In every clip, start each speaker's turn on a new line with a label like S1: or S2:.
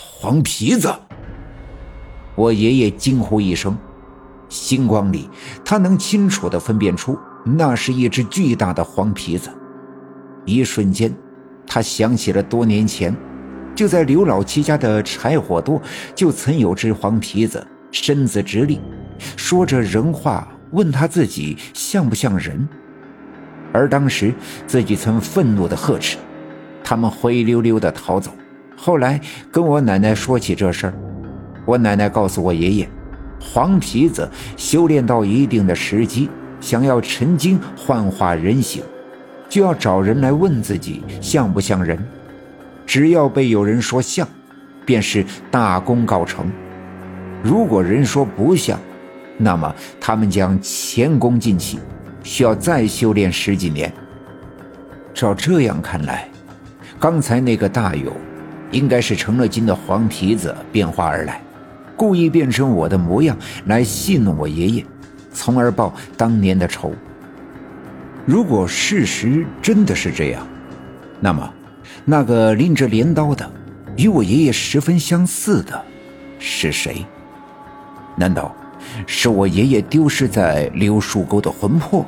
S1: 黄皮子！我爷爷惊呼一声，星光里他能清楚地分辨出，那是一只巨大的黄皮子。一瞬间，他想起了多年前，就在刘老七家的柴火垛，就曾有只黄皮子身子直立，说着人话，问他自己像不像人。而当时自己曾愤怒地呵斥，他们灰溜溜地逃走。后来跟我奶奶说起这事儿。我奶奶告诉我爷爷，黄皮子修炼到一定的时机，想要成精幻化人形，就要找人来问自己像不像人。只要被有人说像，便是大功告成；如果人说不像，那么他们将前功尽弃，需要再修炼十几年。照这样看来，刚才那个大勇，应该是成了精的黄皮子变化而来。故意变成我的模样来戏弄我爷爷，从而报当年的仇。如果事实真的是这样，那么那个拎着镰刀的、与我爷爷十分相似的是谁？难道是我爷爷丢失在柳树沟的魂魄？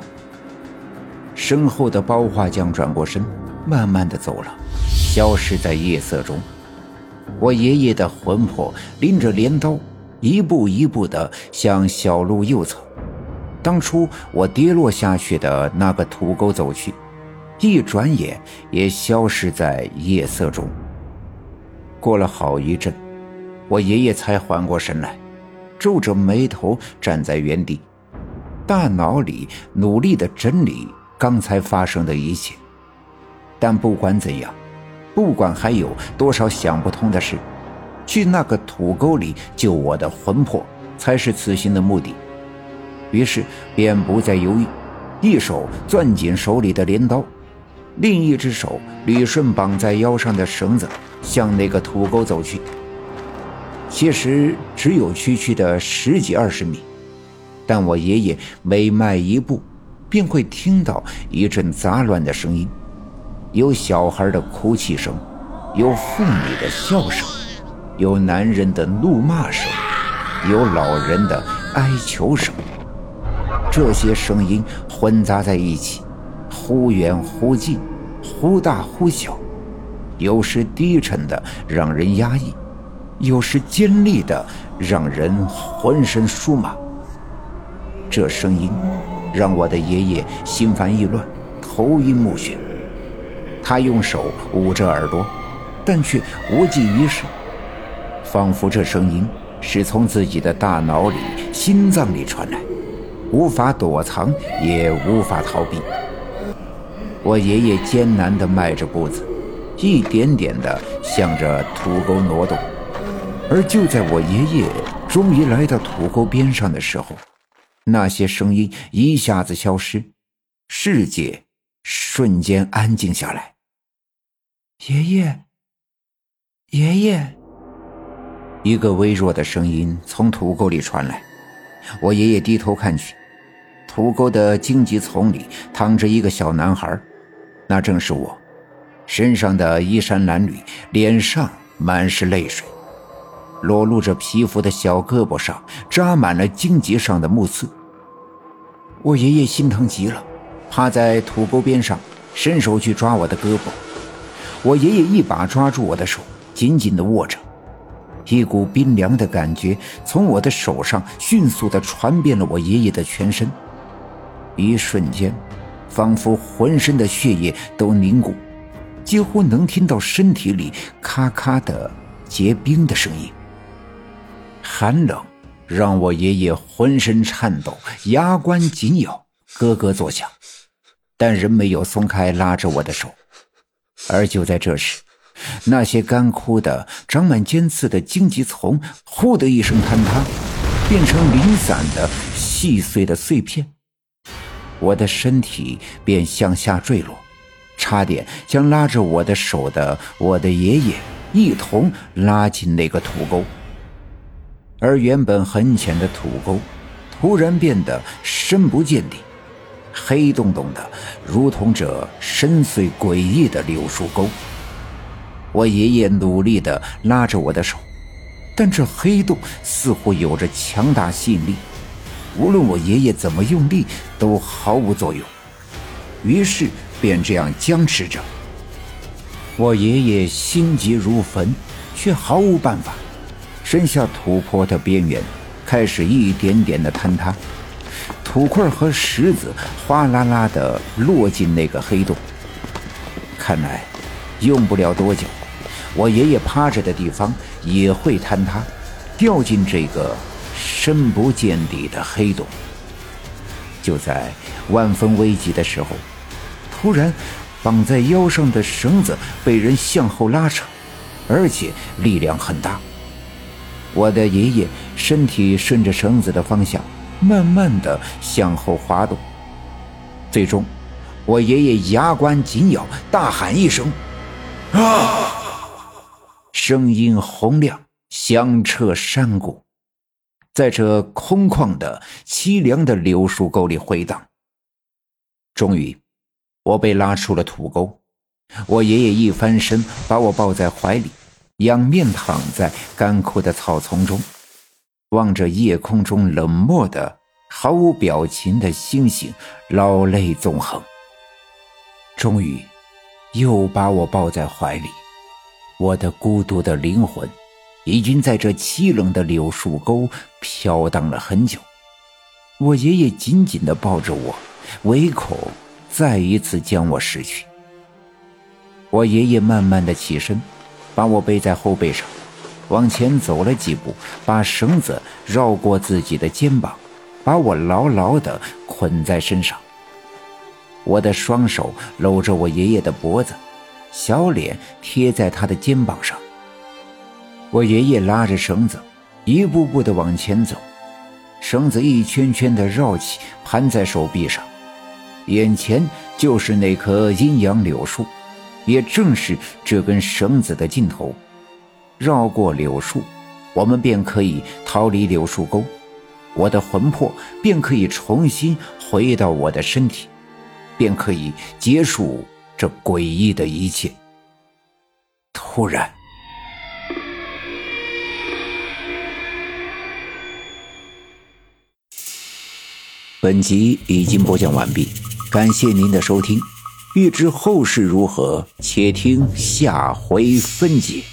S1: 身后的包画匠转过身，慢慢的走了，消失在夜色中。我爷爷的魂魄拎着镰刀，一步一步地向小路右侧，当初我跌落下去的那个土沟走去，一转眼也消失在夜色中。过了好一阵，我爷爷才缓过神来，皱着眉头站在原地，大脑里努力地整理刚才发生的一切。但不管怎样。不管还有多少想不通的事，去那个土沟里救我的魂魄才是此行的目的。于是便不再犹豫，一手攥紧手里的镰刀，另一只手捋顺绑在腰上的绳子，向那个土沟走去。其实只有区区的十几二十米，但我爷爷每迈一步，便会听到一阵杂乱的声音。有小孩的哭泣声，有妇女的笑声，有男人的怒骂声，有老人的哀求声。这些声音混杂在一起，忽远忽近，忽大忽小，有时低沉的让人压抑，有时尖利的让人浑身酥麻。这声音让我的爷爷心烦意乱，头晕目眩。他用手捂着耳朵，但却无济于事，仿佛这声音是从自己的大脑里、心脏里传来，无法躲藏，也无法逃避。我爷爷艰难地迈着步子，一点点地向着土沟挪动。而就在我爷爷终于来到土沟边上的时候，那些声音一下子消失，世界瞬间安静下来。
S2: 爷爷，爷爷，
S1: 一个微弱的声音从土沟里传来。我爷爷低头看去，土沟的荆棘丛里躺着一个小男孩，那正是我，身上的衣衫褴褛，脸上满是泪水，裸露着皮肤的小胳膊上扎满了荆棘上的木刺。我爷爷心疼极了，趴在土沟边上，伸手去抓我的胳膊。我爷爷一把抓住我的手，紧紧地握着，一股冰凉的感觉从我的手上迅速地传遍了我爷爷的全身。一瞬间，仿佛浑身的血液都凝固，几乎能听到身体里咔咔的结冰的声音。寒冷让我爷爷浑身颤抖，牙关紧咬，咯咯作响，但仍没有松开拉着我的手。而就在这时，那些干枯的、长满尖刺的荆棘丛“呼”的一声坍塌，变成零散的、细碎的碎片，我的身体便向下坠落，差点将拉着我的手的我的爷爷一同拉进那个土沟。而原本很浅的土沟，突然变得深不见底。黑洞洞的，如同这深邃诡异的柳树沟。我爷爷努力地拉着我的手，但这黑洞似乎有着强大吸引力，无论我爷爷怎么用力，都毫无作用。于是便这样僵持着。我爷爷心急如焚，却毫无办法。身下土坡的边缘开始一点点的坍塌，土块和石子哗啦啦的落进那个黑洞。看来用不了多久，我爷爷趴着的地方也会坍塌，掉进这个深不见底的黑洞。就在万分危急的时候，突然绑在腰上的绳子被人向后拉扯，而且力量很大。我的爷爷身体顺着绳子的方向，慢慢的向后滑动。最终，我爷爷牙关紧咬，大喊一声：“啊！”声音洪亮，响彻山谷，在这空旷的、凄凉的柳树沟里回荡。终于，我被拉出了土沟。我爷爷一翻身，把我抱在怀里。仰面躺在干枯的草丛中，望着夜空中冷漠的、毫无表情的星星，老泪纵横。终于，又把我抱在怀里。我的孤独的灵魂，已经在这凄冷的柳树沟飘荡了很久。我爷爷紧紧地抱着我，唯恐再一次将我失去。我爷爷慢慢地起身。把我背在后背上，往前走了几步，把绳子绕过自己的肩膀，把我牢牢地捆在身上。我的双手搂着我爷爷的脖子，小脸贴在他的肩膀上。我爷爷拉着绳子，一步步地往前走，绳子一圈圈地绕起，盘在手臂上，眼前就是那棵阴阳柳树。也正是这根绳子的尽头，绕过柳树，我们便可以逃离柳树沟，我的魂魄便可以重新回到我的身体，便可以结束这诡异的一切。突然，本集已经播讲完毕，感谢您的收听。欲知后事如何，且听下回分解。